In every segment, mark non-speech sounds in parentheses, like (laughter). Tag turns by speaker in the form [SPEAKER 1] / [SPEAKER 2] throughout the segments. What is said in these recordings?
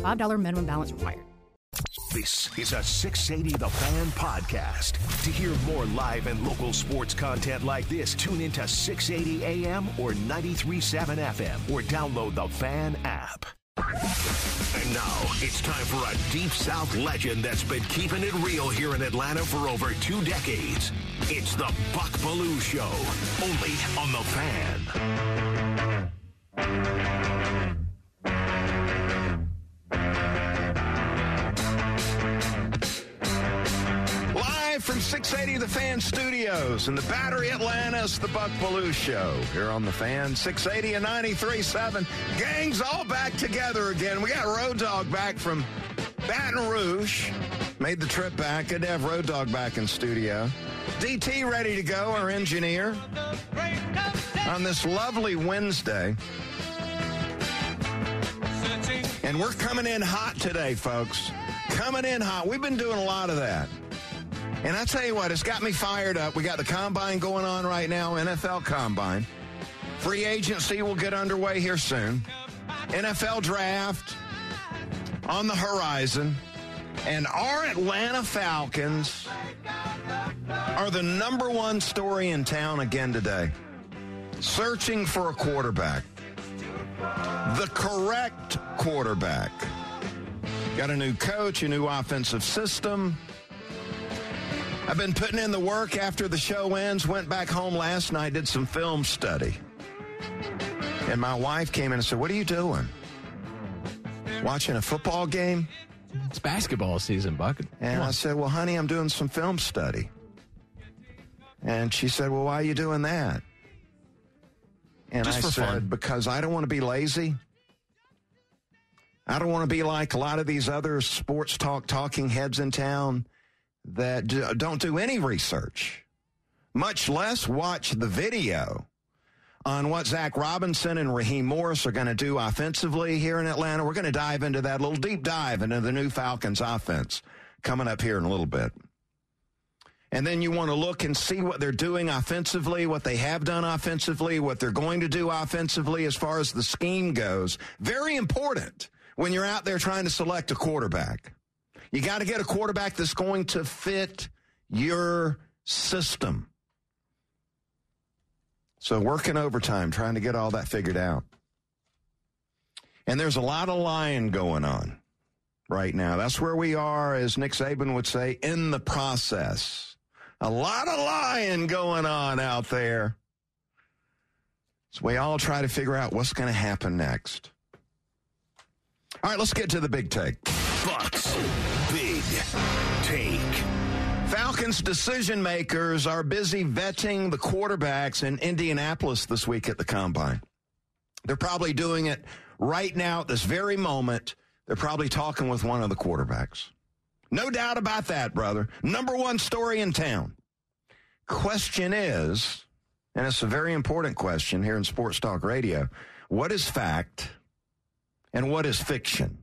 [SPEAKER 1] $5 minimum balance required.
[SPEAKER 2] This is a 680 The Fan podcast. To hear more live and local sports content like this, tune into 680 AM or 937 FM or download the Fan app. And now it's time for a Deep South legend that's been keeping it real here in Atlanta for over two decades. It's the Buck Belue Show, only on the Fan.
[SPEAKER 3] From 680 The Fan Studios in the Battery Atlanta, it's the Buck Belue Show here on The Fan, 680 and 93.7. Gang's all back together again. We got Road Dog back from Baton Rouge. Made the trip back. Good to have Road Dog back in studio. DT ready to go, our engineer, on this lovely Wednesday. And we're coming in hot today, folks. Coming in hot. We've been doing a lot of that. And I tell you what, it's got me fired up. We got the combine going on right now, NFL combine. Free agency will get underway here soon. NFL draft on the horizon. And our Atlanta Falcons are the number one story in town again today. Searching for a quarterback. The correct quarterback. Got a new coach, a new offensive system. I've been putting in the work after the show ends. Went back home last night, did some film study. And my wife came in and said, What are you doing? Watching a football game?
[SPEAKER 4] It's basketball season, Buck.
[SPEAKER 3] And I said, Well, honey, I'm doing some film study. And she said, Well, why are you doing that? And
[SPEAKER 4] Just
[SPEAKER 3] I said,
[SPEAKER 4] fun.
[SPEAKER 3] Because I don't want to be lazy. I don't want to be like a lot of these other sports talk talking heads in town that don't do any research, much less watch the video on what Zach Robinson and Raheem Morris are going to do offensively here in Atlanta. We're going to dive into that little deep dive into the new Falcons offense coming up here in a little bit. And then you want to look and see what they're doing offensively, what they have done offensively, what they're going to do offensively as far as the scheme goes. Very important when you're out there trying to select a quarterback. You got to get a quarterback that's going to fit your system. So working overtime, trying to get all that figured out. And there's a lot of lying going on right now. That's where we are, as Nick Saban would say, in the process. A lot of lying going on out there. So we all try to figure out what's going to happen next. All right, let's get to the big take.
[SPEAKER 2] Bucks Big Take.
[SPEAKER 3] Falcons decision makers are busy vetting the quarterbacks in Indianapolis this week at the combine. They're probably doing it right now at this very moment. They're probably talking with one of the quarterbacks. No doubt about that, brother. Number one story in town. Question is, and it's a very important question here in Sports Talk Radio what is fact and what is fiction?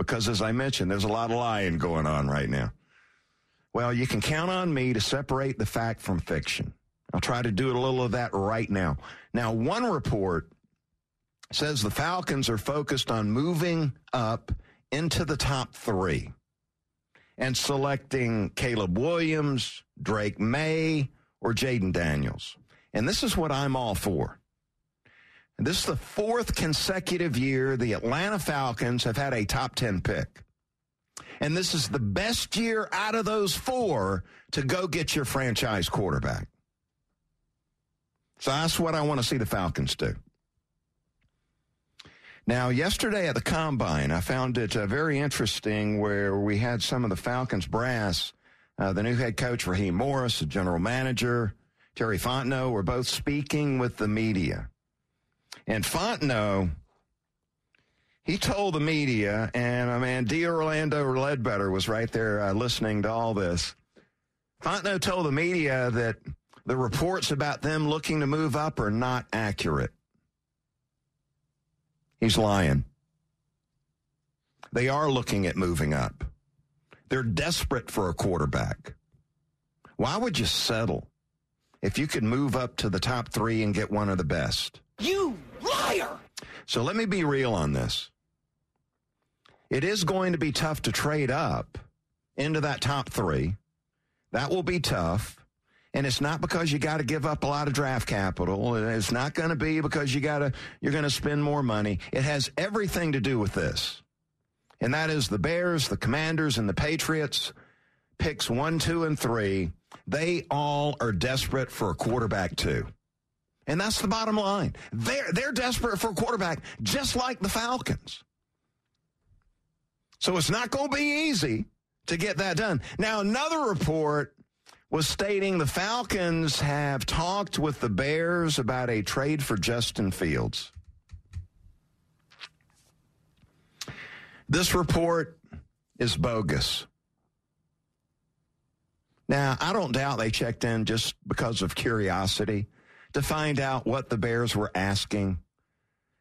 [SPEAKER 3] Because as I mentioned, there's a lot of lying going on right now. Well, you can count on me to separate the fact from fiction. I'll try to do a little of that right now. Now, one report says the Falcons are focused on moving up into the top three and selecting Caleb Williams, Drake Maye, or Jayden Daniels. And this is what I'm all for. This is the fourth consecutive year the Atlanta Falcons have had a top 10 pick. And this is the best year out of those four to go get your franchise quarterback. So that's what I want to see the Falcons do. Now, yesterday at the combine, I found it uh, very interesting where we had some of the Falcons brass, uh, the new head coach Raheem Morris, the general manager Terry Fontenot, were both speaking with the media. And Fontenot he told the media, and I mean, D. Orlando Ledbetter was right there uh, listening to all this. Fontenot told the media that the reports about them looking to move up are not accurate. He's lying. They are looking at moving up. They're desperate for a quarterback. Why would you settle if you could move up to the top three and get one of the best?
[SPEAKER 5] You liar!
[SPEAKER 3] So let me be real on this. It is going to be tough to trade up into that top three. That will be tough. And it's not because you got to give up a lot of draft capital. It's not going to be because you got to you're going to spend more money. It has everything to do with this. And that is the Bears, the Commanders, and the Patriots. Picks one, two, and three. They all are desperate for a quarterback too. And that's the bottom line. They're, they're desperate for a quarterback, just like the Falcons. So it's not going to be easy to get that done. Now, another report was stating the Falcons have talked with the Bears about a trade for Justin Fields. This report is bogus. Now, I don't doubt they checked in just because of curiosity to find out what the Bears were asking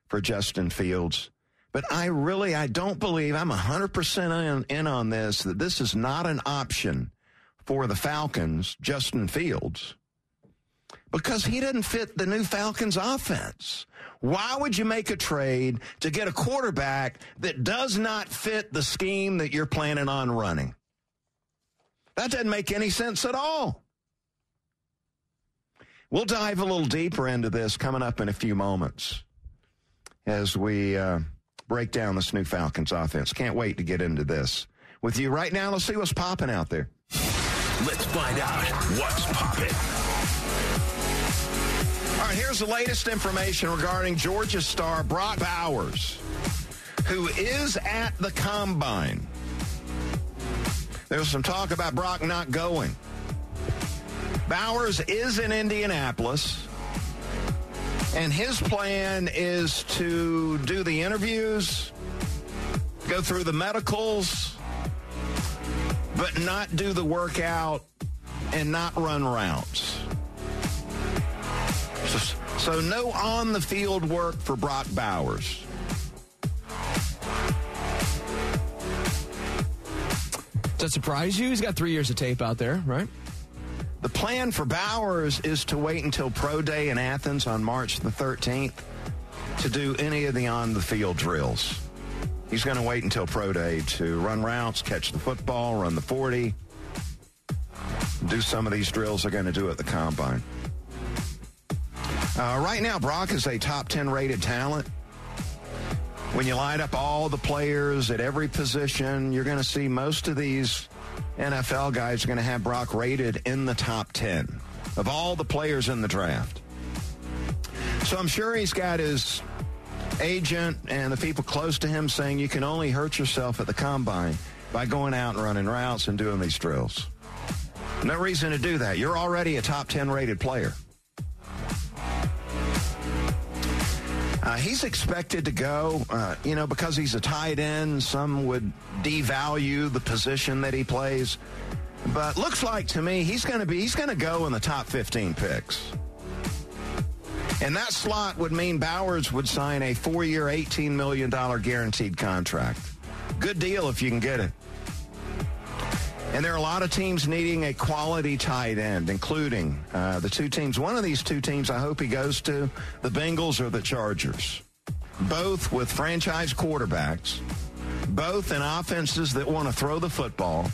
[SPEAKER 3] for Justin Fields. But I really, I don't believe, I'm 100% in, in on this, that this is not an option for the Falcons, Justin Fields, because he didn't fit the new Falcons offense. Why would you make a trade to get a quarterback that does not fit the scheme that you're planning on running? That doesn't make any sense at all. We'll dive a little deeper into this coming up in a few moments as we uh, break down this new Falcons offense. Can't wait to get into this with you right now. Let's see what's popping out there.
[SPEAKER 2] Let's find out what's popping.
[SPEAKER 3] All right, here's the latest information regarding Georgia star Brock Bowers, who is at the combine. There was some talk about Brock not going. Bowers is in Indianapolis, and his plan is to do the interviews, go through the medicals, but not do the workout and not run routes. So, so no on the field work for Brock Bowers.
[SPEAKER 4] Does that surprise you? He's got three years of tape out there, right?
[SPEAKER 3] The plan for Bowers is to wait until Pro Day in Athens on March the 13th to do any of the on the field drills. He's going to wait until Pro Day to run routes, catch the football, run the 40, do some of these drills they're going to do at the combine. Uh, right now, Brock is a top 10 rated talent. When you line up all the players at every position, you're going to see most of these NFL guys are going to have Brock rated in the top 10 of all the players in the draft. So I'm sure he's got his agent and the people close to him saying you can only hurt yourself at the combine by going out and running routes and doing these drills. No reason to do that. You're already a top 10 rated player. He's expected to go, uh, you know, because he's a tight end. Some would devalue the position that he plays, but looks like to me he's going to be he's going to go in the top 15 picks. And that slot would mean Bowers would sign a four-year, $18 million guaranteed contract. Good deal if you can get it. And there are a lot of teams needing a quality tight end, including uh, the two teams. One of these two teams I hope he goes to, the Bengals or the Chargers. Both with franchise quarterbacks, both in offenses that want to throw the football,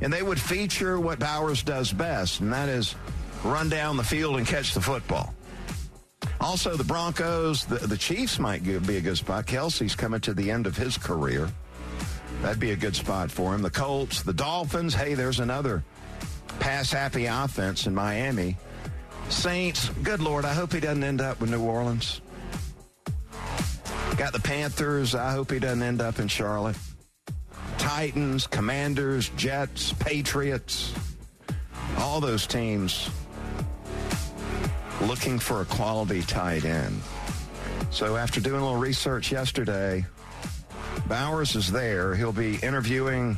[SPEAKER 3] and they would feature what Bowers does best, and that is run down the field and catch the football. Also, the Broncos, the, the Chiefs might be a good spot. Kelce's coming to the end of his career. That'd be a good spot for him. The Colts, the Dolphins. Hey, there's another pass happy offense in Miami. Saints, good Lord, I hope he doesn't end up with New Orleans. Got the Panthers. I hope he doesn't end up in Charlotte. Titans, Commanders, Jets, Patriots. All those teams looking for a quality tight end. So after doing a little research yesterday, Bowers is there. He'll be interviewing.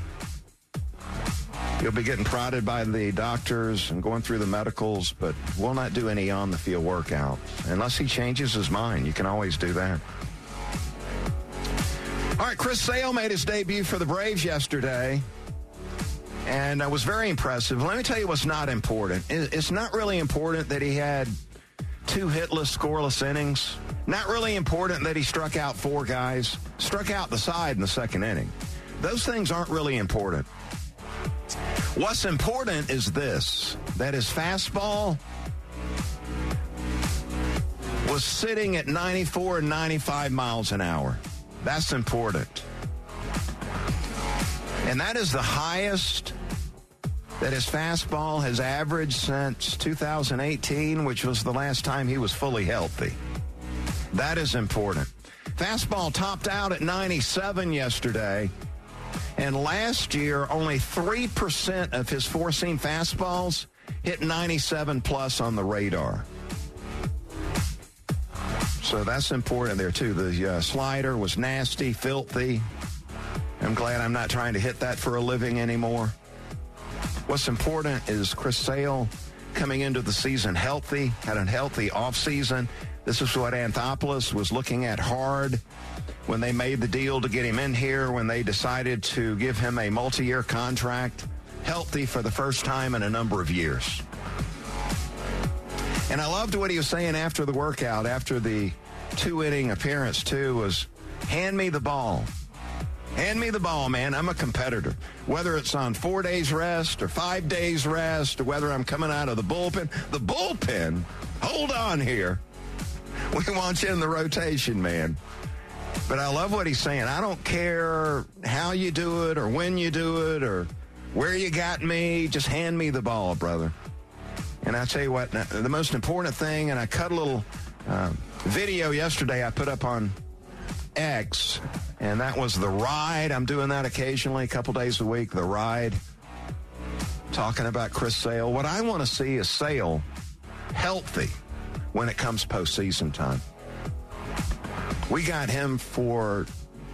[SPEAKER 3] He'll be getting prodded by the doctors and going through the medicals, but will not do any on the field workout unless he changes his mind. You can always do that. All right, Chris Sale made his debut for the Braves yesterday and uh, was very impressive. Let me tell you what's not important. It's not really important that he had two hitless, scoreless innings. Not really important that he struck out four guys, struck out the side in the second inning. Those things aren't really important. What's important is this that his fastball was sitting at 94 and 95 miles an hour. That's important. And that is the highest that his fastball has averaged since 2018, which was the last time he was fully healthy. That is important. Fastball topped out at 97 yesterday. And last year, only 3% of his four seam fastballs hit 97 plus on the radar. So that's important there, too. The uh, slider was nasty, filthy. I'm glad I'm not trying to hit that for a living anymore. What's important is Chris Sale coming into the season healthy, had a healthy offseason. This is what Anthopoulos was looking at hard when they made the deal to get him in here, when they decided to give him a multi year contract, healthy for the first time in a number of years. And I loved what he was saying after the workout, after the two inning appearance, too, was hand me the ball. Hand me the ball, man. I'm a competitor. Whether it's on four days rest or five days rest or whether I'm coming out of the bullpen. The bullpen, hold on here. (laughs) We want you in the rotation, man. But I love what he's saying. I don't care how you do it or when you do it or where you got me. Just hand me the ball, brother. And I tell you what, the most important thing, and I cut a little uh, video yesterday I put up on X, and that was the ride. I'm doing that occasionally, a couple days a week. The ride, talking about Chris Sale. What I want to see is Sale healthy when it comes postseason time. We got him for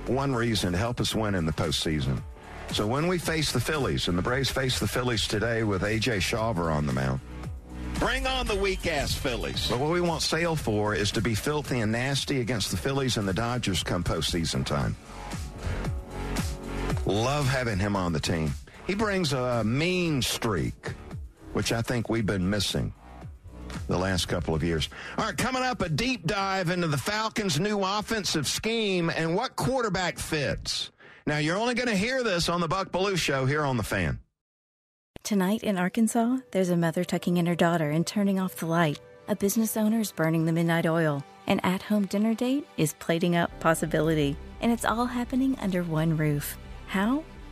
[SPEAKER 3] one reason to help us win in the postseason. So when we face the Phillies, and the Braves face the Phillies today with A.J. Shawver on the mound, Bring on the weak ass Phillies. But what we want Sale for is to be filthy and nasty against the Phillies and the Dodgers come postseason time. Love having him on the team. He brings a mean streak, which I think we've been missing the last couple of years. All right, coming up, a deep dive into the Falcons' new offensive scheme and what quarterback fits. Now, you're only going to hear this on the Buck Belue Show here on The Fan.
[SPEAKER 5] Tonight in Arkansas, there's a mother tucking in her daughter and turning off the light. A business owner is burning the midnight oil. An at home dinner date is plating up possibility. And it's all happening under one roof. How?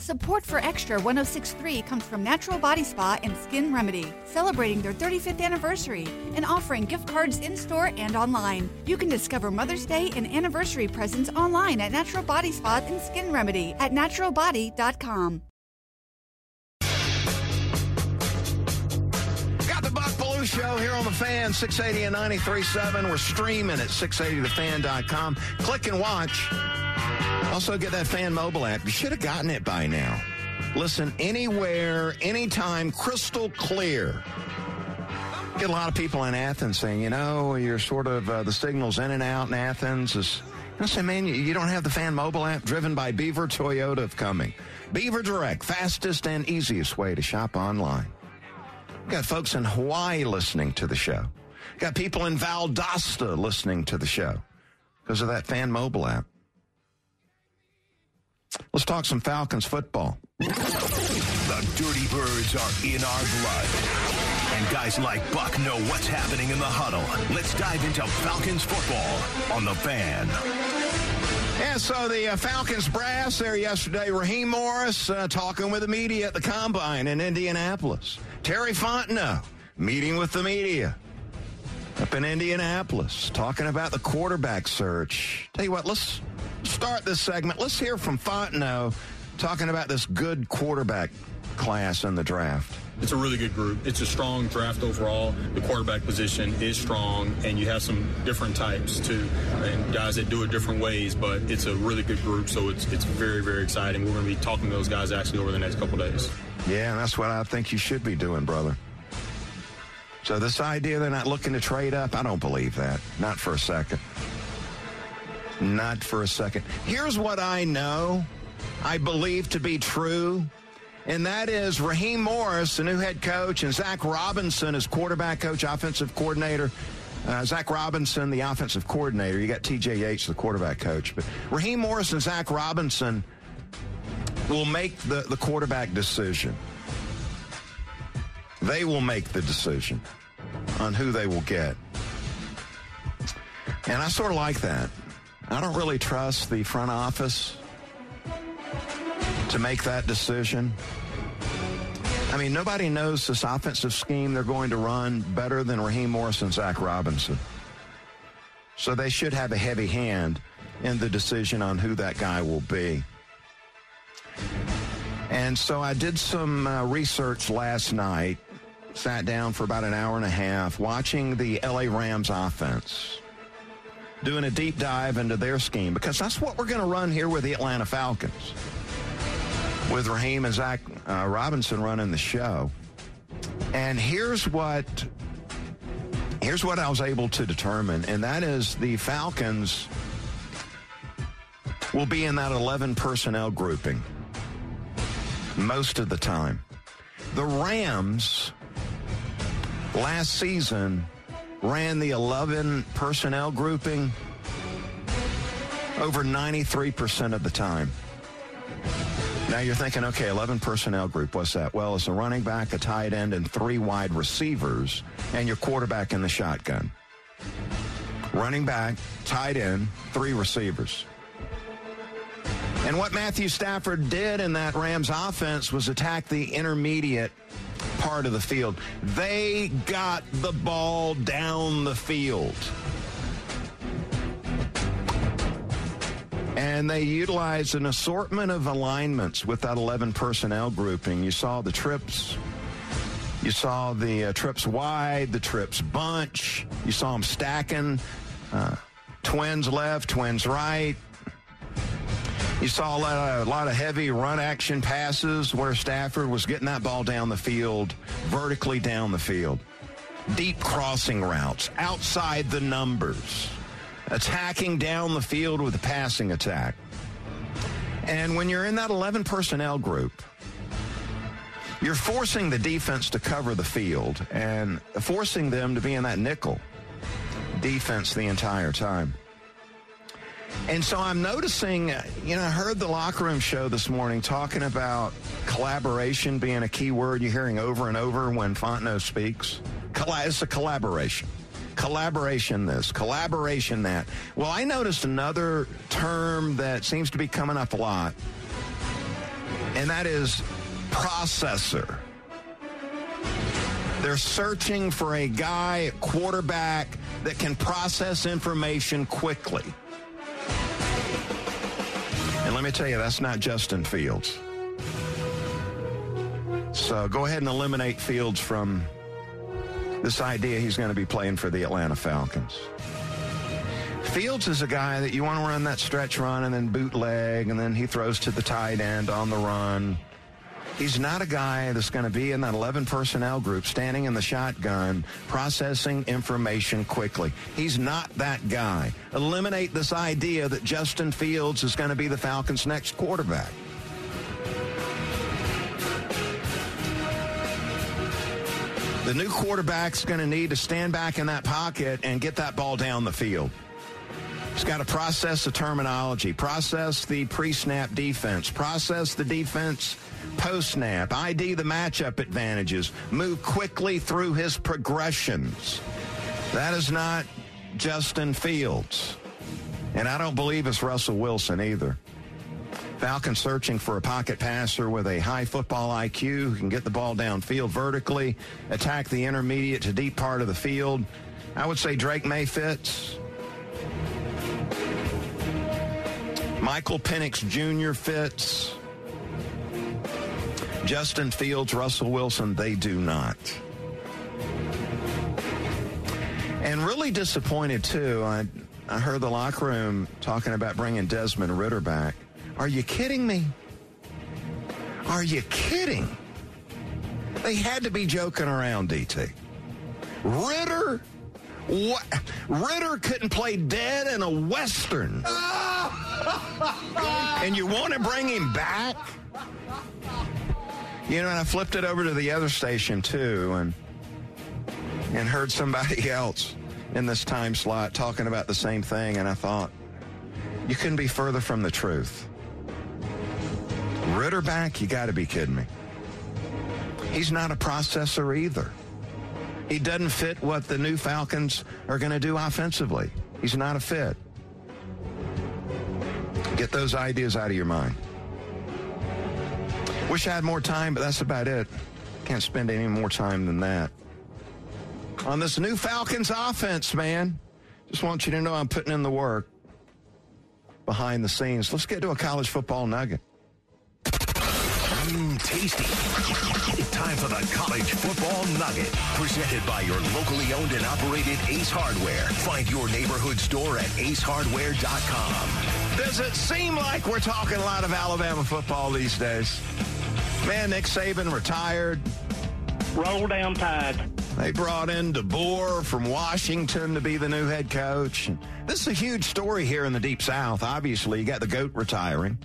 [SPEAKER 6] Support for Extra 1063 comes from Natural Body Spa and Skin Remedy, celebrating their 35th anniversary and offering gift cards in store and online. You can discover Mother's Day and anniversary presents online at Natural Body Spa and Skin Remedy at naturalbody.com.
[SPEAKER 3] Got the Buck Belue Show here on the fan, 680 and 93.7. We're streaming at 680thefan.com. Click and watch. Also, get that fan mobile app. You should have gotten it by now. Listen anywhere, anytime, crystal clear. Get a lot of people in Athens saying, you know, you're sort of uh, the signals in and out in Athens. Is, I say, man, you, you don't have the fan mobile app driven by Beaver Toyota of Cumming. Beaver Direct, fastest and easiest way to shop online. Got folks in Hawaii listening to the show. Got people in Valdosta listening to the show because of that fan mobile app. Let's talk some Falcons football.
[SPEAKER 2] The Dirty Birds are in our blood. And guys like Buck know what's happening in the huddle. Let's dive into Falcons football on the fan.
[SPEAKER 3] Yeah, so the uh, Falcons brass there yesterday. Raheem Morris uh, talking with the media at the combine in Indianapolis. Terry Fontenot meeting with the media. Up in Indianapolis, talking about the quarterback search. Tell you what, let's start this segment. Let's hear from Fontenot talking about this good quarterback class in the draft.
[SPEAKER 7] It's a really good group. It's a strong draft overall. The quarterback position is strong, and you have some different types too, and guys that do it different ways. But it's a really good group, so it's it's very very exciting. We're going to be talking to those guys actually over the next couple days.
[SPEAKER 3] Yeah, that's what I think you should be doing, brother. So this idea they're not looking to trade up, I don't believe that. Not for a second. Not for a second. Here's what I know. I believe to be true and that is Raheem Morris, the new head coach, and Zach Robinson as quarterback coach, offensive coordinator. Uh, Zach Robinson, the offensive coordinator. You got TJ Yates, the quarterback coach. But Raheem Morris and Zach Robinson will make the, the quarterback decision. They will make the decision on who they will get. And I sort of like that. I don't really trust the front office to make that decision. I mean, nobody knows this offensive scheme they're going to run better than Raheem Morris and Zach Robinson. So they should have a heavy hand in the decision on who that guy will be. And so I did some uh, research last night, sat down for about an hour and a half, watching the LA Rams offense, doing a deep dive into their scheme, because that's what we're going to run here with the Atlanta Falcons with Raheem and Zach uh, Robinson running the show. And here's what here's what I was able to determine, and that is the Falcons will be in that 11 personnel grouping most of the time. The Rams last season ran the 11 personnel grouping over 93% of the time. Now you're thinking, okay, 11 personnel group. What's that? Well, it's a running back, a tight end, and three wide receivers, and your quarterback in the shotgun. Running back, tight end, three receivers. And what Matthew Stafford did in that Rams offense was attack the intermediate part of the field. They got the ball down the field. And they utilized an assortment of alignments with that 11 personnel grouping. You saw the trips. You saw the uh, trips wide, the trips bunch. You saw them stacking. Uh, twins left, twins right. You saw a lot, of, a lot of heavy run action passes where Stafford was getting that ball down the field, vertically down the field. Deep crossing routes, outside the numbers attacking down the field with a passing attack. And when you're in that 11 personnel group, you're forcing the defense to cover the field and forcing them to be in that nickel defense the entire time. And so I'm noticing, uh, you know, I heard the locker room show this morning talking about collaboration being a key word you're hearing over and over when Fontenot speaks. It's a collaboration collaboration this, collaboration that. Well, I noticed another term that seems to be coming up a lot, and that is processor. They're searching for a guy, quarterback, that can process information quickly. Me tell you, that's not Justin Fields. So go ahead and eliminate Fields from this idea he's going to be playing for the Atlanta Falcons. Fields is a guy that you want to run that stretch run and then bootleg, and then he throws to the tight end on the run. He's not a guy that's going to be in that 11 personnel group standing in the shotgun processing information quickly. He's not that guy. Eliminate this idea that Justin Fields is going to be the Falcons' next quarterback. The new quarterback's going to need to stand back in that pocket and get that ball down the field. He's got to process the terminology, process the pre-snap defense, process the defense post-snap, ID the matchup advantages, move quickly through his progressions. That is not Justin Fields. And I don't believe it's Russell Wilson either. Falcons searching for a pocket passer with a high football IQ who can get the ball downfield vertically, attack the intermediate to deep part of the field, I would say Drake Maye fits. Michael Penix Jr. fits. Justin Fields, Russell Wilson, they do not. And really disappointed, too. I, I heard the locker room talking about bringing Desmond Ridder back. Are you kidding me? Are you kidding? They had to be joking around, DT. Ritter? What? Ridder couldn't play dead in a Western. (laughs) and you want to bring him back? You know, and I flipped it over to the other station too and and heard somebody (laughs) else in this time slot talking about the same thing and I thought you couldn't be further from the truth. Ridder back, you got to be kidding me. He's not a processor either. He doesn't fit what the new Falcons are going to do offensively. He's not a fit. Get those ideas out of your mind. Wish I had more time, but that's about it. Can't spend any more time than that. On this new Falcons offense, man, just want you to know I'm putting in the work behind the scenes. Let's get to a college football nugget.
[SPEAKER 2] Mmm, tasty. Time for the college football nugget. Presented by your locally owned and operated Ace Hardware. Find your neighborhood store at acehardware.com.
[SPEAKER 3] Does it seem like we're talking a lot of Alabama football these days? Man, Nick Saban retired.
[SPEAKER 8] Roll down tide.
[SPEAKER 3] They brought in DeBoer from Washington to be the new head coach. This is a huge story here in the Deep South. Obviously, you got the GOAT retiring.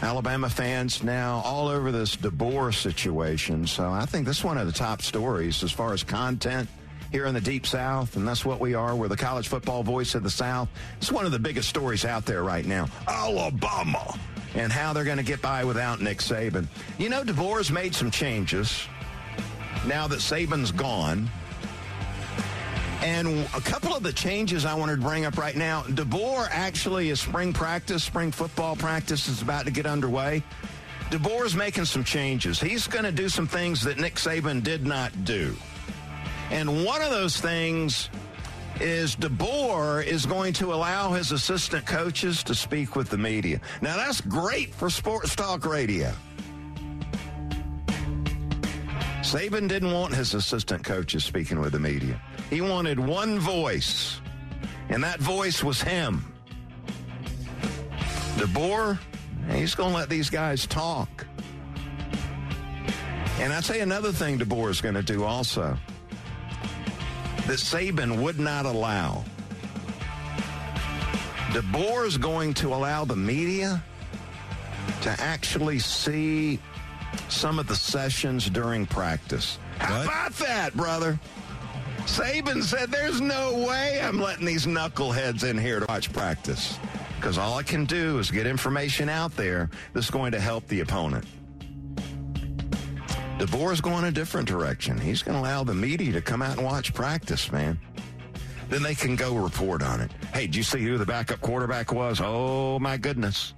[SPEAKER 3] Alabama fans now all over this DeBoer situation. So I think this is one of the top stories as far as content here in the Deep South, and that's what we are. We're the college football voice of the South. It's one of the biggest stories out there right now. Alabama and how they're going to get by without Nick Saban. You know, DeBoer's made some changes now that Saban's gone. And a couple of the changes I wanted to bring up right now. DeBoer actually is spring practice, spring football practice is about to get underway. DeBoer's making some changes. He's going to do some things that Nick Saban did not do. And one of those things is DeBoer is going to allow his assistant coaches to speak with the media. Now that's great for sports talk radio. Saban didn't want his assistant coaches speaking with the media. He wanted one voice, and that voice was him. DeBoer, he's going to let these guys talk. And I'd say another thing DeBoer is going to do also that Saban would not allow. DeBoer is going to allow the media to actually see some of the sessions during practice. How
[SPEAKER 4] What?
[SPEAKER 3] about that, brother? Saban said, There's no way I'm letting these knuckleheads in here to watch practice. Because all I can do is get information out there that's going to help the opponent. DeBoer's going a different direction. He's going to allow the media to come out and watch practice, man. Then they can go report on it. Hey, did you see who the backup quarterback was? Oh, my goodness.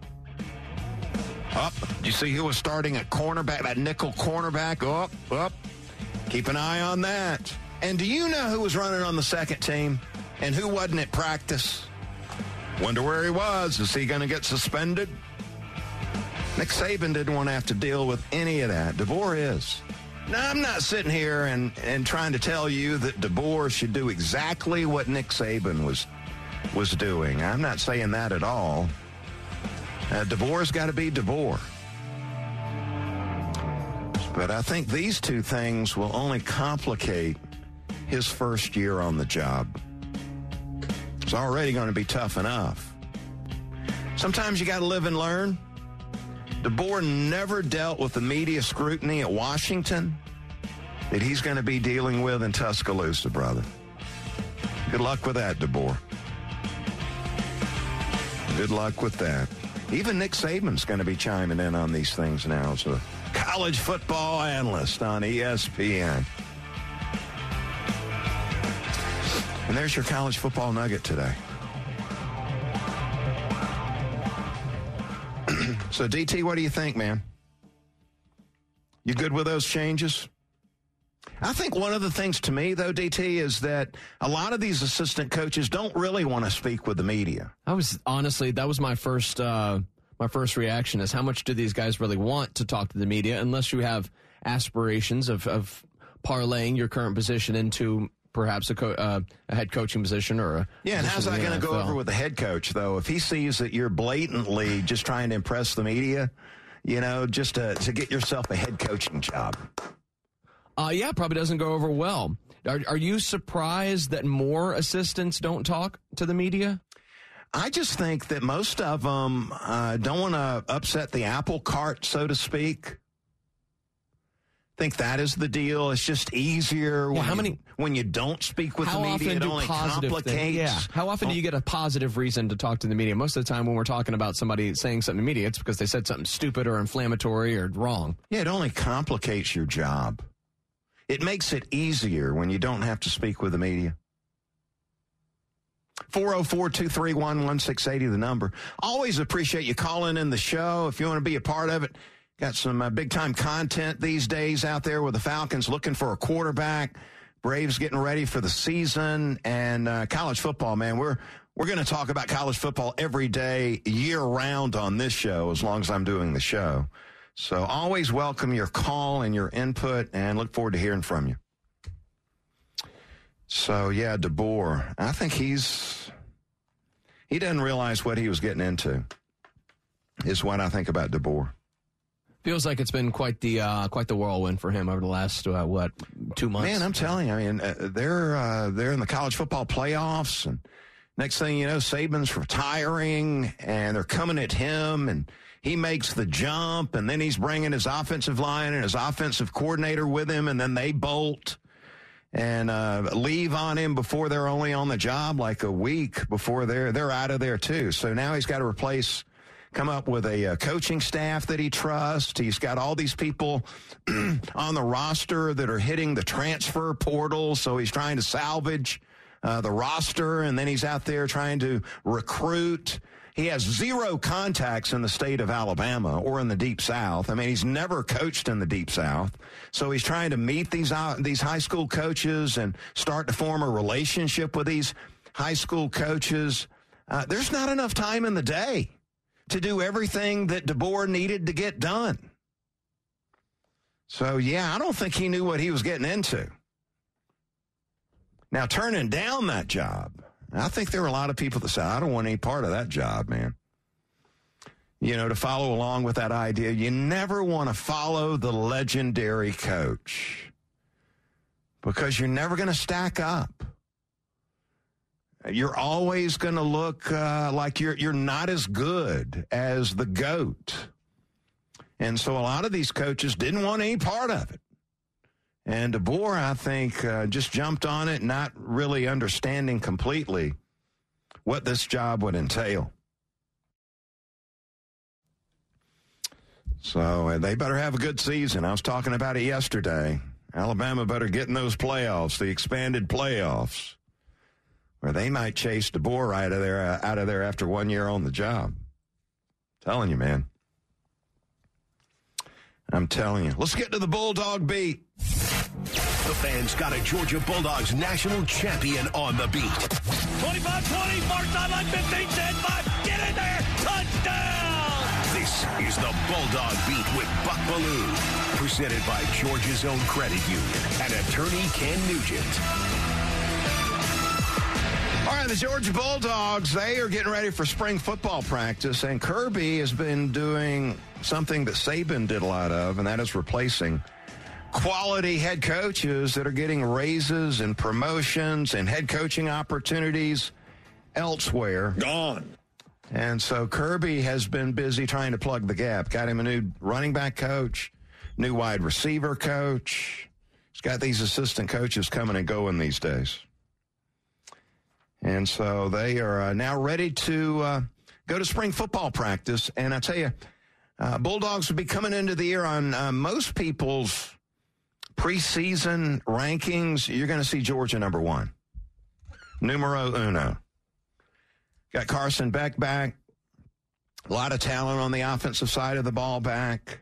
[SPEAKER 3] Up. Did you see who was starting at cornerback, that nickel cornerback? Up, up. Keep an eye on that. And do you know who was running on the second team and who wasn't at practice? Wonder where he was. Is he going to get suspended? Nick Saban didn't want to have to deal with any of that. DeBoer is. Now, I'm not sitting here and, and trying to tell you that DeBoer should do exactly what Nick Saban was was doing. I'm not saying that at all. Uh, DeBoer's got to be DeBoer. But I think these two things will only complicate his first year on the job. It's already going to be tough enough. Sometimes you got to live and learn. DeBoer never dealt with the media scrutiny at Washington that he's going to be dealing with in Tuscaloosa, brother. Good luck with that, DeBoer. Good luck with that. Even Nick Saban's going to be chiming in on these things now as a college football analyst on ESPN. And there's your college football nugget today. So, DT, what do you think, man? You good with those changes? I think one of the things to me, though, DT, is that a lot of these assistant coaches don't really want to speak with the media.
[SPEAKER 4] I was honestly that was my first uh, my first reaction is how much do these guys really want to talk to the media unless you have aspirations of, of parlaying your current position into perhaps a, co- uh, a head coaching position or a
[SPEAKER 3] yeah. And how's that going to go over with the head coach though? If he sees that you're blatantly just trying to impress the media, you know, just to, to get yourself a head coaching job.
[SPEAKER 4] Uh, yeah, probably doesn't go over well. Are, are you surprised that more assistants don't talk to the media?
[SPEAKER 3] I just think that most of them uh, don't want to upset the apple cart, so to speak. Think that is the deal. It's just easier
[SPEAKER 4] yeah,
[SPEAKER 3] when,
[SPEAKER 4] how many,
[SPEAKER 3] you, when you don't speak with the media. It only complicates.
[SPEAKER 4] yeah. How often do you oh. get a positive reason to talk to the media? Most of the time, when we're talking about somebody saying something to the media, it's because they said something stupid or inflammatory or wrong.
[SPEAKER 3] Yeah, it only complicates your job. It makes it easier when you don't have to speak with the media. 404 231 1680, the number. Always appreciate you calling in the show. If you want to be a part of it, got some uh, big time content these days out there with the Falcons looking for a quarterback. Braves getting ready for the season and uh, college football, man. We're we're going to talk about college football every day, year round on this show, as long as I'm doing the show. So always welcome your call and your input, and look forward to hearing from you. So yeah, DeBoer, I think he's he doesn't realize what he was getting into. Is what I think about DeBoer.
[SPEAKER 4] Feels like it's been quite the uh, quite the whirlwind for him over the last uh, what two months.
[SPEAKER 3] Man, I'm telling you, I mean, uh, they're uh, they're in the college football playoffs, and next thing you know, Saban's retiring, and they're coming at him, and he makes the jump, and then he's bringing his offensive line and his offensive coordinator with him, and then they bolt and uh, leave on him before they're only on the job like a week before they're they're out of there too. So now he's got to replace, come up with a, uh, coaching staff that he trusts. He's got all these people (clears throat) on the roster that are hitting the transfer portal, so he's trying to salvage uh, the roster, and then he's out there trying to recruit. He has zero contacts in the state of Alabama or in the Deep South. I mean, he's never coached in the Deep South. So he's trying to meet these, uh, these high school coaches and start to form a relationship with these high school coaches. Uh, there's not enough time in the day to do everything that DeBoer needed to get done. So, yeah, I don't think he knew what he was getting into. Now, turning down that job, I think there were a lot of people that said, I don't want any part of that job, man. You know, to follow along with that idea, you never want to follow the legendary coach because you're never going to stack up. You're always going to look uh, like you're you're not as good as the goat, and so a lot of these coaches didn't want any part of it. And DeBoer, I think, uh, just jumped on it, not really understanding completely what this job would entail. So uh, they better have a good season. I was talking about it yesterday. Alabama better get in those playoffs, the expanded playoffs, where they might chase DeBoer right out of there, uh, out of there after one year on the job. telling you, man. I'm telling you. Let's get to the Bulldog beat.
[SPEAKER 2] The fans got a Georgia Bulldogs national champion on the beat.
[SPEAKER 9] 25-20, far sideline 15, 10, 5, get in there, touchdown!
[SPEAKER 2] This is the Bulldog Beat with Buck Belue, presented by Georgia's own credit union and attorney Ken Nugent.
[SPEAKER 3] All right, the Georgia Bulldogs, they are getting ready for spring football practice, and Kirby has been doing something that Saban did a lot of, and that is replacing quality head coaches that are getting raises and promotions and head coaching opportunities elsewhere.
[SPEAKER 9] Gone.
[SPEAKER 3] And so Kirby has been busy trying to plug the gap. Got him a new running back coach, new wide receiver coach. He's got these assistant coaches coming and going these days. And so they are uh, now ready to uh, go to spring football practice. And I tell you, uh, Bulldogs will be coming into the year on uh, most people's preseason rankings. You're going to see Georgia number one, numero uno. Got Carson Beck back. A lot of talent on the offensive side of the ball back.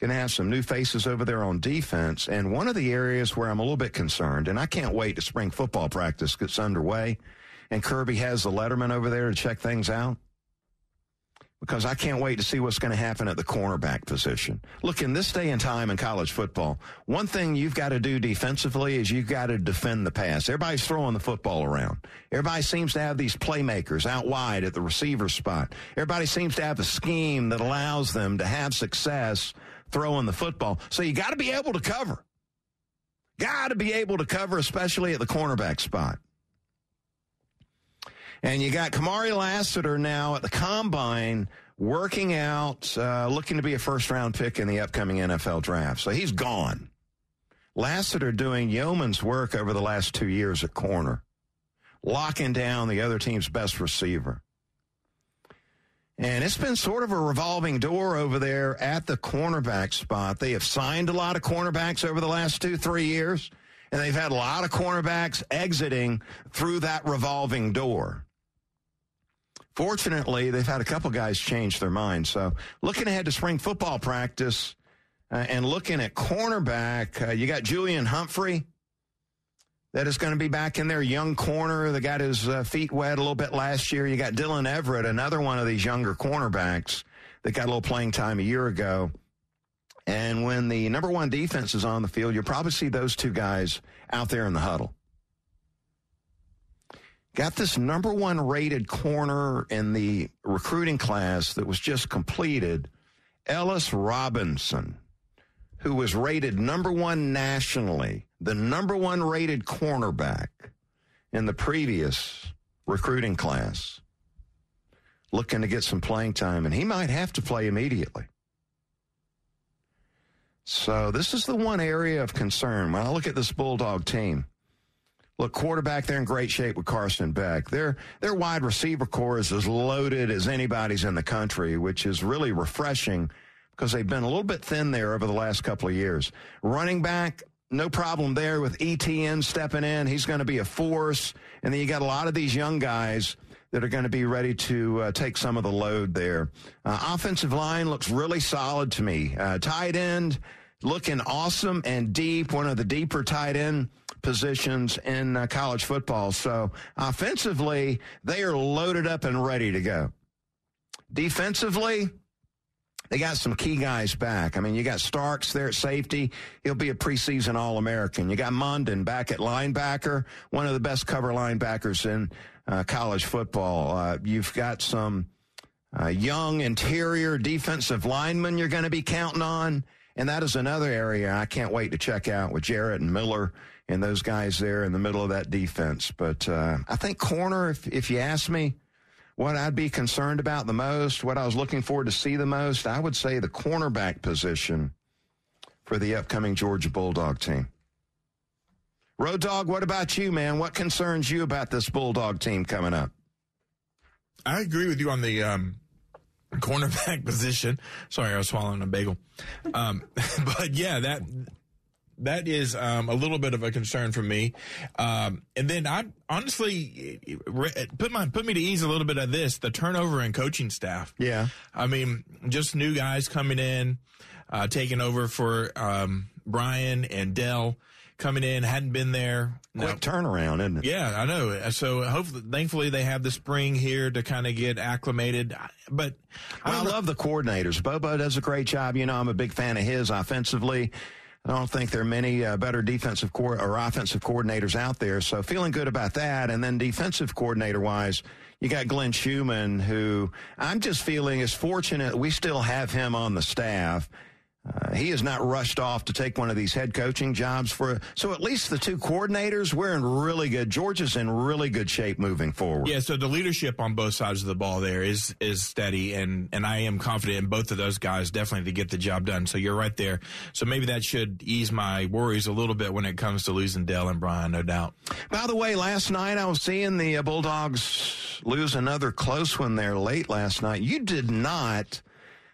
[SPEAKER 3] Going to have some new faces over there on defense. And one of the areas where I'm a little bit concerned, and I can't wait to spring football practice gets underway, and Kirby has the Letterman over there to check things out because I can't wait to see what's going to happen at the cornerback position. Look, in this day and time in college football, one thing you've got to do defensively is you've got to defend the pass. Everybody's throwing the football around. Everybody seems to have these playmakers out wide at the receiver spot. Everybody seems to have a scheme that allows them to have success throwing the football. So you got to be able to cover. Got to be able to cover, especially at the cornerback spot. And you got Kamari Lassiter now at the combine working out, uh, looking to be a first round pick in the upcoming NFL draft. So he's gone. Lassiter doing yeoman's work over the last two years at corner, locking down the other team's best receiver. And it's been sort of a revolving door over there at the cornerback spot. They have signed a lot of cornerbacks over the last two, three years, and they've had a lot of cornerbacks exiting through that revolving door. Fortunately, they've had a couple guys change their mind. So, looking ahead to spring football practice uh, and looking at cornerback, uh, you got Julian Humphrey that is going to be back in there, young corner that got his uh, feet wet a little bit last year. You got Dylan Everett, another one of these younger cornerbacks that got a little playing time a year ago. And when the number one defense is on the field, you'll probably see those two guys out there in the huddle. Got this number one rated corner in the recruiting class that was just completed, Ellis Robinson, who was rated number one nationally, the number one rated cornerback in the previous recruiting class, looking to get some playing time, and he might have to play immediately. So, this is the one area of concern when I look at this Bulldog team. Look, quarterback, they're in great shape with Carson Beck. Their their wide receiver core is as loaded as anybody's in the country, which is really refreshing because they've been a little bit thin there over the last couple of years. Running back, no problem there with Etienne stepping in. He's going to be a force. And then you got a lot of these young guys that are going to be ready to uh, take some of the load there. Uh, offensive line looks really solid to me. Uh, tight end looking awesome and deep, one of the deeper tight end positions in uh, college football. So offensively, they are loaded up and ready to go. Defensively, they got some key guys back. I mean, you got Starks there at safety. He'll be a preseason All American. You got Mondon back at linebacker, one of the best cover linebackers in uh, college football. Uh, you've got some uh, young interior defensive linemen you're going to be counting on. And that is another area I can't wait to check out with Jarrett and Miller and those guys there in the middle of that defense. But uh, I think corner, if, if you ask me what I'd be concerned about the most, what I was looking forward to see the most, I would say the cornerback position for the upcoming Georgia Bulldog team. Road Dog, what about you, man? What concerns you about this Bulldog team coming up?
[SPEAKER 10] I agree with you on the um, cornerback (laughs) position. Sorry, I was swallowing a bagel. Um, (laughs) but yeah, that that is um, a little bit of a concern for me. Um, and then I honestly put my put me to ease a little bit of this the turnover in coaching staff.
[SPEAKER 3] Yeah,
[SPEAKER 10] I mean, just new guys coming in, uh, taking over for um, Bryan and Dell coming in hadn't been there.
[SPEAKER 3] Quick turnaround, isn't it?
[SPEAKER 10] Yeah, I know. So hopefully, thankfully, they have the spring here to kind of get acclimated. But
[SPEAKER 3] well, I, I love the coordinators. Bobo does a great job. You know, I'm a big fan of his offensively. I don't think there are many uh, better defensive co- or offensive coordinators out there. So feeling good about that. And then defensive coordinator wise, you got Glenn Schumann, who I'm just feeling is fortunate we still have him on the staff uh, he has not rushed off to take one of these head coaching jobs for so at least the two coordinators we're in really good georgia's in really good shape moving forward.
[SPEAKER 10] Yeah so the leadership on both sides of the ball there is is steady and and i am confident in both of those guys definitely to get the job done. So you're right there. So maybe that should ease my worries a little bit when it comes to losing dell and brian no doubt.
[SPEAKER 3] By the way last night i was seeing the uh, bulldogs lose another close one there late last night. You did not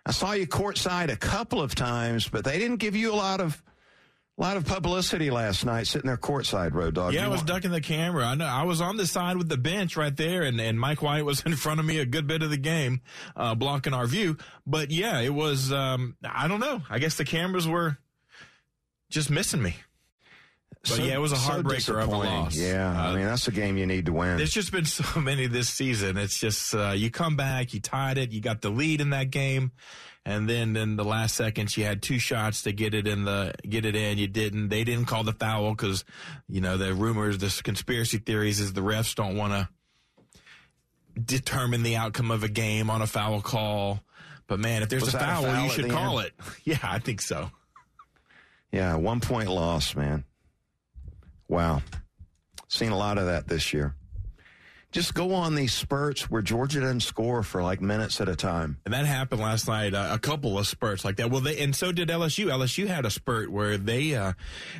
[SPEAKER 3] I saw you courtside a couple of times, but they didn't give you a lot of A lot of publicity last night sitting there courtside, Road Dog.
[SPEAKER 10] Yeah,
[SPEAKER 3] You
[SPEAKER 10] I was
[SPEAKER 3] want-
[SPEAKER 10] ducking the camera. I know I was on the side with the bench right there, and, and Mike White was (laughs) in front of me a good bit of the game, uh, blocking our view. But yeah, it was. Um, I don't know. I guess the cameras were just missing me. But
[SPEAKER 3] So-
[SPEAKER 10] yeah, it was a
[SPEAKER 3] so
[SPEAKER 10] heartbreaker of a loss.
[SPEAKER 3] Yeah, I
[SPEAKER 10] Uh,
[SPEAKER 3] mean that's a game you need to win.
[SPEAKER 10] There's just been (laughs) so many this season. It's just uh, you come back, you tied it, you got the lead in that game, and then in the last seconds you had two shots to get it in the get it in. You didn't. They didn't call the foul because you know the rumors, the conspiracy theories is the refs don't want to determine the outcome of a game on a foul call. But man, if there's a
[SPEAKER 3] that a
[SPEAKER 10] foul,
[SPEAKER 3] foul
[SPEAKER 10] you should call
[SPEAKER 3] end?
[SPEAKER 10] it. (laughs) Yeah, I think so.
[SPEAKER 3] Yeah, one point loss, man. Wow. Seen a lot of that this year. Just go on these spurts where Georgia doesn't score for like minutes at a time.
[SPEAKER 10] And that happened last night. Uh, a couple of spurts like that. Well, they and so did LSU. LSU had a spurt where they uh,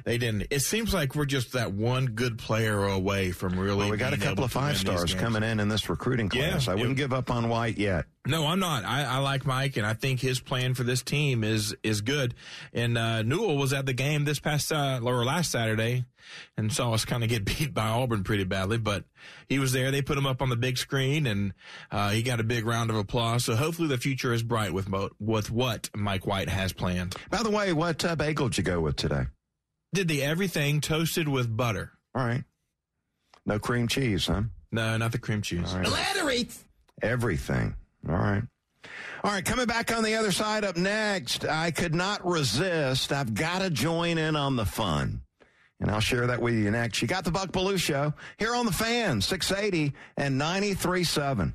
[SPEAKER 10] they didn't. It seems like we're just that one good player away from really.
[SPEAKER 3] Well, we got a couple of five stars coming in in this recruiting
[SPEAKER 10] Yeah,
[SPEAKER 3] class. I wouldn't give up on White yet.
[SPEAKER 10] No, I'm not. I, I like Mike, and I think his plan for this team is is good. And uh, Newell was at the game this past uh, or last Saturday, and saw us kind of get (laughs) beat by Auburn pretty badly. But he was there. They put him up on the big screen, and uh, he got a big round of applause. So hopefully the future is bright with mo- with what Mike White has planned.
[SPEAKER 3] By the way, what uh, bagel did you go with today?
[SPEAKER 10] Did the everything toasted with butter?
[SPEAKER 3] All right. No cream cheese, huh?
[SPEAKER 10] No, not the cream cheese.
[SPEAKER 3] All right. Everything. All right. All right, coming back on the other side up next, I could not resist. I've got to join in on the fun. And I'll share that with you next. You got the Buck Belue Show here on the fan, 680 and 93.7.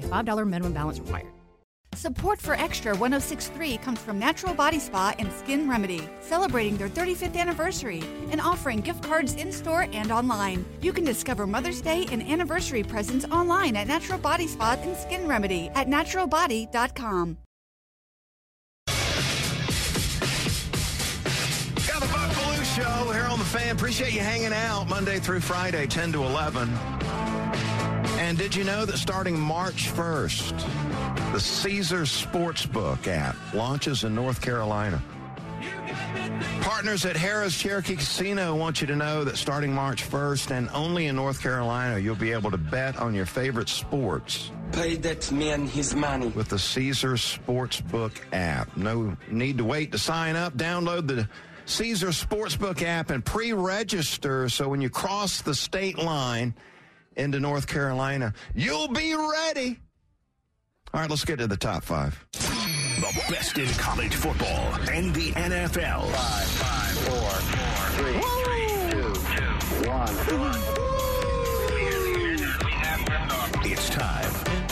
[SPEAKER 1] a $5 minimum balance required.
[SPEAKER 6] Support for Extra 1063 comes from Natural Body Spa and Skin Remedy, celebrating their 35th anniversary and offering gift cards in store and online. You can discover Mother's Day and anniversary presents online at Natural Body Spa and Skin Remedy at naturalbody.com.
[SPEAKER 3] Got the Buck Belue Show here on the fan. Appreciate you hanging out Monday through Friday, 10 to 11. And did you know that starting March 1st, the Caesars Sportsbook app launches in North Carolina? Partners at Harrah's Cherokee Casino want you to know that starting March 1st and only in North Carolina, you'll be able to bet on your favorite sports
[SPEAKER 11] Pay that man his money.
[SPEAKER 3] with the Caesars Sportsbook app. No need to wait to sign up. Download the Caesars Sportsbook app and pre-register so when you cross the state line into North Carolina, you'll be ready. All right, let's get to the top five.
[SPEAKER 2] The best in college football and the NFL.
[SPEAKER 8] Five, five, four, four, three, two, two, one.
[SPEAKER 2] It's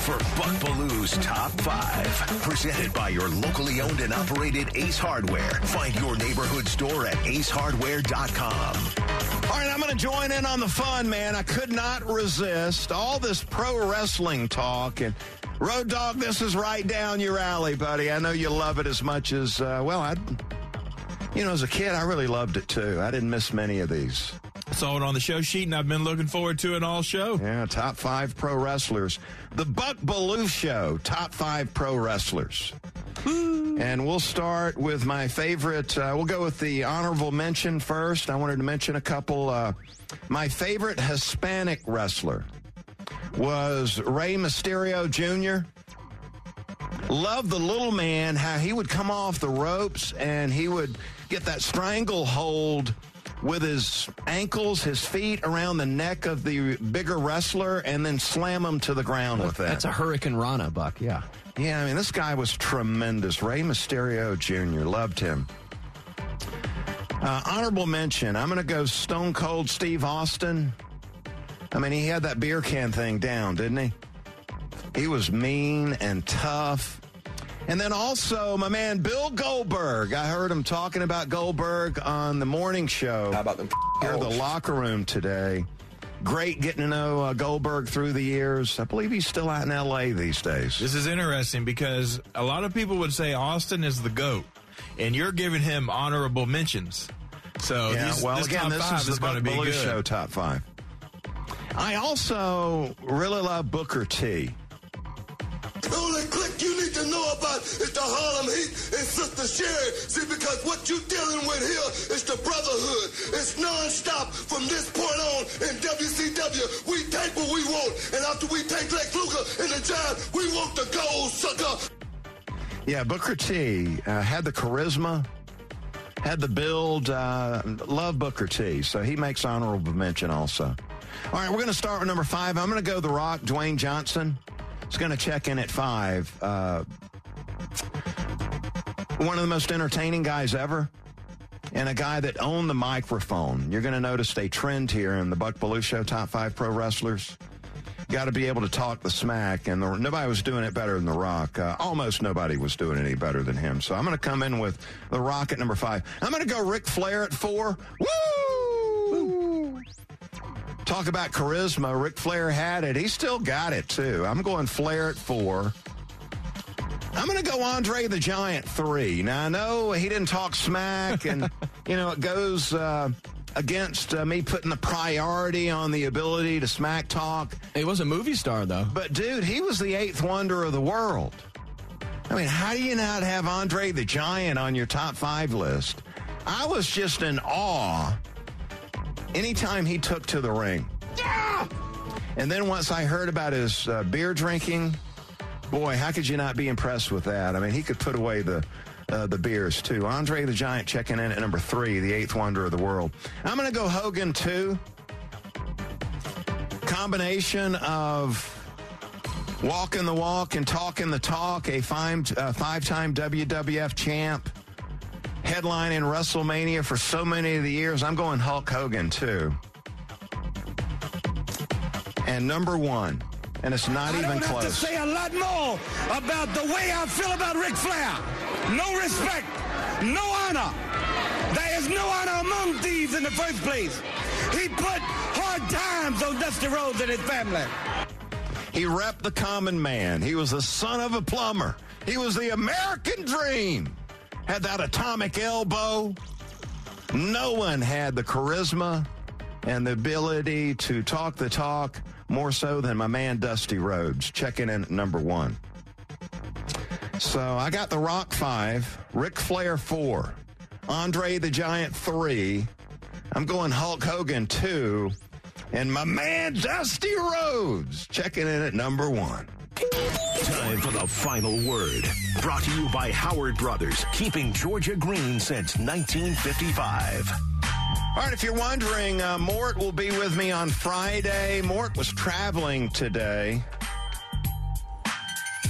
[SPEAKER 2] for Buck Belue's Top 5. Presented by your locally owned and operated Ace Hardware. Find your neighborhood store at acehardware.com.
[SPEAKER 3] All right, I'm going to join in on the fun, man. I could not resist all this pro wrestling talk and Road Dog. This is right down your alley, buddy. I know you love it as much as uh, well. I, you know, as a kid, I really loved it too. I didn't miss many of these.
[SPEAKER 10] Saw it on the show sheet, and I've been looking forward to it all show.
[SPEAKER 3] Yeah, top five pro wrestlers. The Buck Belue Show, top five pro wrestlers. And we'll start with my favorite. Uh, we'll go with the honorable mention first. I wanted to mention a couple. Uh, my favorite Hispanic wrestler was Rey Mysterio Jr. Love the little man, how he would come off the ropes and he would get that stranglehold with his ankles, his feet around the neck of the bigger wrestler and then slam him to the ground with that.
[SPEAKER 4] That's a Hurricanrana, Buck. Yeah.
[SPEAKER 3] Yeah, I mean, this guy was tremendous. Rey Mysterio Jr. Loved him. Uh, honorable mention. I'm going to go Stone Cold Steve Austin. I mean, he had that beer can thing down, didn't he? He was mean and tough. And then also my man Bill Goldberg. I heard him talking about Goldberg on the morning show. How
[SPEAKER 11] about them?
[SPEAKER 3] Here in the locker room today. Great getting to know uh, Goldberg through the years. I believe he's still out in L.A. these days.
[SPEAKER 10] This is interesting because a lot of people would say Austin is the GOAT, and you're giving him honorable mentions. So
[SPEAKER 3] yeah,
[SPEAKER 10] these,
[SPEAKER 3] well,
[SPEAKER 10] this
[SPEAKER 3] again,
[SPEAKER 10] top
[SPEAKER 3] this
[SPEAKER 10] five
[SPEAKER 3] is
[SPEAKER 10] is,
[SPEAKER 3] the
[SPEAKER 10] going to be
[SPEAKER 3] Buck
[SPEAKER 10] good.
[SPEAKER 3] Show top five. I also really love Booker T.
[SPEAKER 12] The to know about is the Harlem Heat and Sister Sherri. See, because what you dealing with here is the brotherhood. It's non-stop from this point on in WCW. We take what we want, and after we take Lex Luger and the Giant, we want the gold, sucker.
[SPEAKER 3] Yeah, Booker T uh, had the charisma, had the build. Uh, love Booker T, so he makes honorable mention also. All right, we're going to start with number five. I'm going to go The Rock, Dwayne Johnson. Is going to check in at five. Uh, one of the most entertaining guys ever, and a guy that owned the microphone. You're going to notice a trend here in the Buck Belue Show top five pro wrestlers. Got to be able to talk the smack, and the, nobody was doing it better than The Rock. Uh, almost nobody was doing any better than him. So I'm going to come in with The Rock at number five. I'm going to go Ric Flair at four. Woo! Talk about charisma. Ric Flair had it. He still got it, too. I'm going Flair at four. I'm going to go Andre the Giant three. Now, I know he didn't talk smack, and, (laughs) you know, it goes uh, against uh, me putting the priority on the ability to smack talk.
[SPEAKER 4] He was a movie star, though.
[SPEAKER 3] But, dude, he was the eighth wonder of the world. I mean, how do you not have Andre the Giant on your top five list? I was just in awe anytime he took to the ring. Yeah! And then once I heard about his uh, beer drinking, boy, how could you not be impressed with that? I mean, he could put away the uh, the beers too. Andre the Giant checking in at number three, the eighth wonder of the world. I'm going to go Hogan two. Combination of walking the walk and talking the talk. A five uh, five time WWF champ, headlining WrestleMania for so many of the years. I'm going Hulk Hogan too. And number one, and it's not
[SPEAKER 13] I
[SPEAKER 3] even
[SPEAKER 13] don't have to say a lot more about the way I feel about Ric Flair. No respect, no honor. There is no honor among thieves in the first place. He put hard times on Dusty Rhodes and his family.
[SPEAKER 3] He repped the common man. He was the son of a plumber. He was the American dream. Had that atomic elbow. No one had the charisma and the ability to talk the talk more so than my man Dusty Rhodes, checking in at number one. So I got The Rock five, Ric Flair four, Andre the Giant three. I'm going Hulk Hogan two, and my man Dusty Rhodes checking in at number one.
[SPEAKER 2] Time for the final word. Brought to you by Howard Brothers, keeping Georgia green since 1955.
[SPEAKER 3] All right, if you're wondering, uh, Mort will be with me on Friday. Mort was traveling today,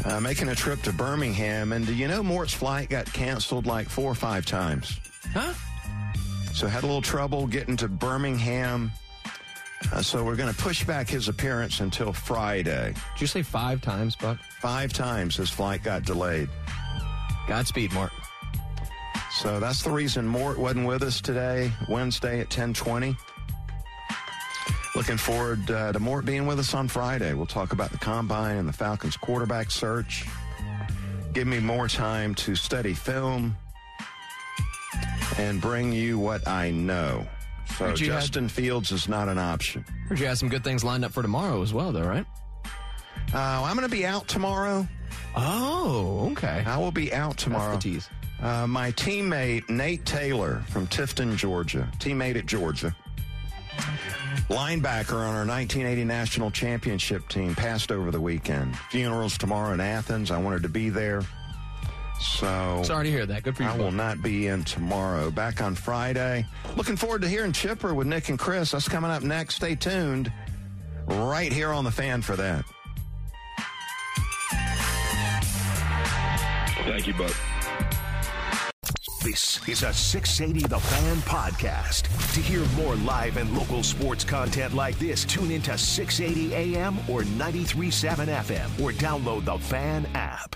[SPEAKER 3] uh, making a trip to Birmingham. And do you know Mort's flight got canceled like four or five times?
[SPEAKER 4] Huh?
[SPEAKER 3] So had a little trouble getting to Birmingham. Uh, so we're going to push back his appearance until Friday.
[SPEAKER 4] Did you say five times, Buck?
[SPEAKER 3] Five times his flight got delayed.
[SPEAKER 4] Godspeed, Mort.
[SPEAKER 3] So that's the reason Mort wasn't with us today, Wednesday at 1020. Looking forward uh, to Mort being with us on Friday. We'll talk about the combine and the Falcons quarterback search. Give me more time to study film and bring you what I know. So
[SPEAKER 4] Heard you had-
[SPEAKER 3] Justin Fields is not an option.
[SPEAKER 4] Heard you have some good things lined up for tomorrow as well, though, right?
[SPEAKER 3] Uh, I'm going to be out tomorrow.
[SPEAKER 4] Oh, okay.
[SPEAKER 3] I will be out tomorrow.
[SPEAKER 4] That's the tease.
[SPEAKER 3] Uh, my teammate, Nate Taylor from Tifton, Georgia, teammate at Georgia, linebacker on our 1980 national championship team, passed over the weekend. Funerals tomorrow in Athens. I wanted to be there. So
[SPEAKER 4] Sorry to hear that. Good for you.
[SPEAKER 3] I will not be in tomorrow. Back on Friday. Looking forward to hearing Chipper with Nick and Chris. That's coming up next. Stay tuned right here on the fan for that.
[SPEAKER 14] Thank you, Buck.
[SPEAKER 2] This is a 680 The Fan podcast. To hear more live and local sports content like this, tune into 680 AM or 937 FM or download the Fan app.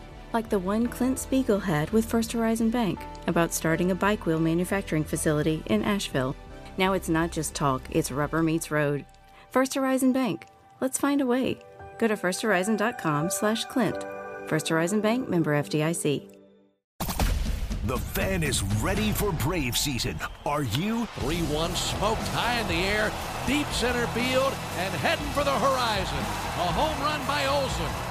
[SPEAKER 5] like the one Clint Spiegel had with First Horizon Bank about starting a bike wheel manufacturing facility in Asheville. Now it's not just talk, it's rubber meets road. First Horizon Bank. Let's find a way. Go to firsthorizon.com slash Clint. First Horizon Bank member FDIC.
[SPEAKER 2] The fan is ready for Brave season. Are you?
[SPEAKER 14] 3 1 smoked high in the air, deep center field, and heading for the horizon. A home run by Olson.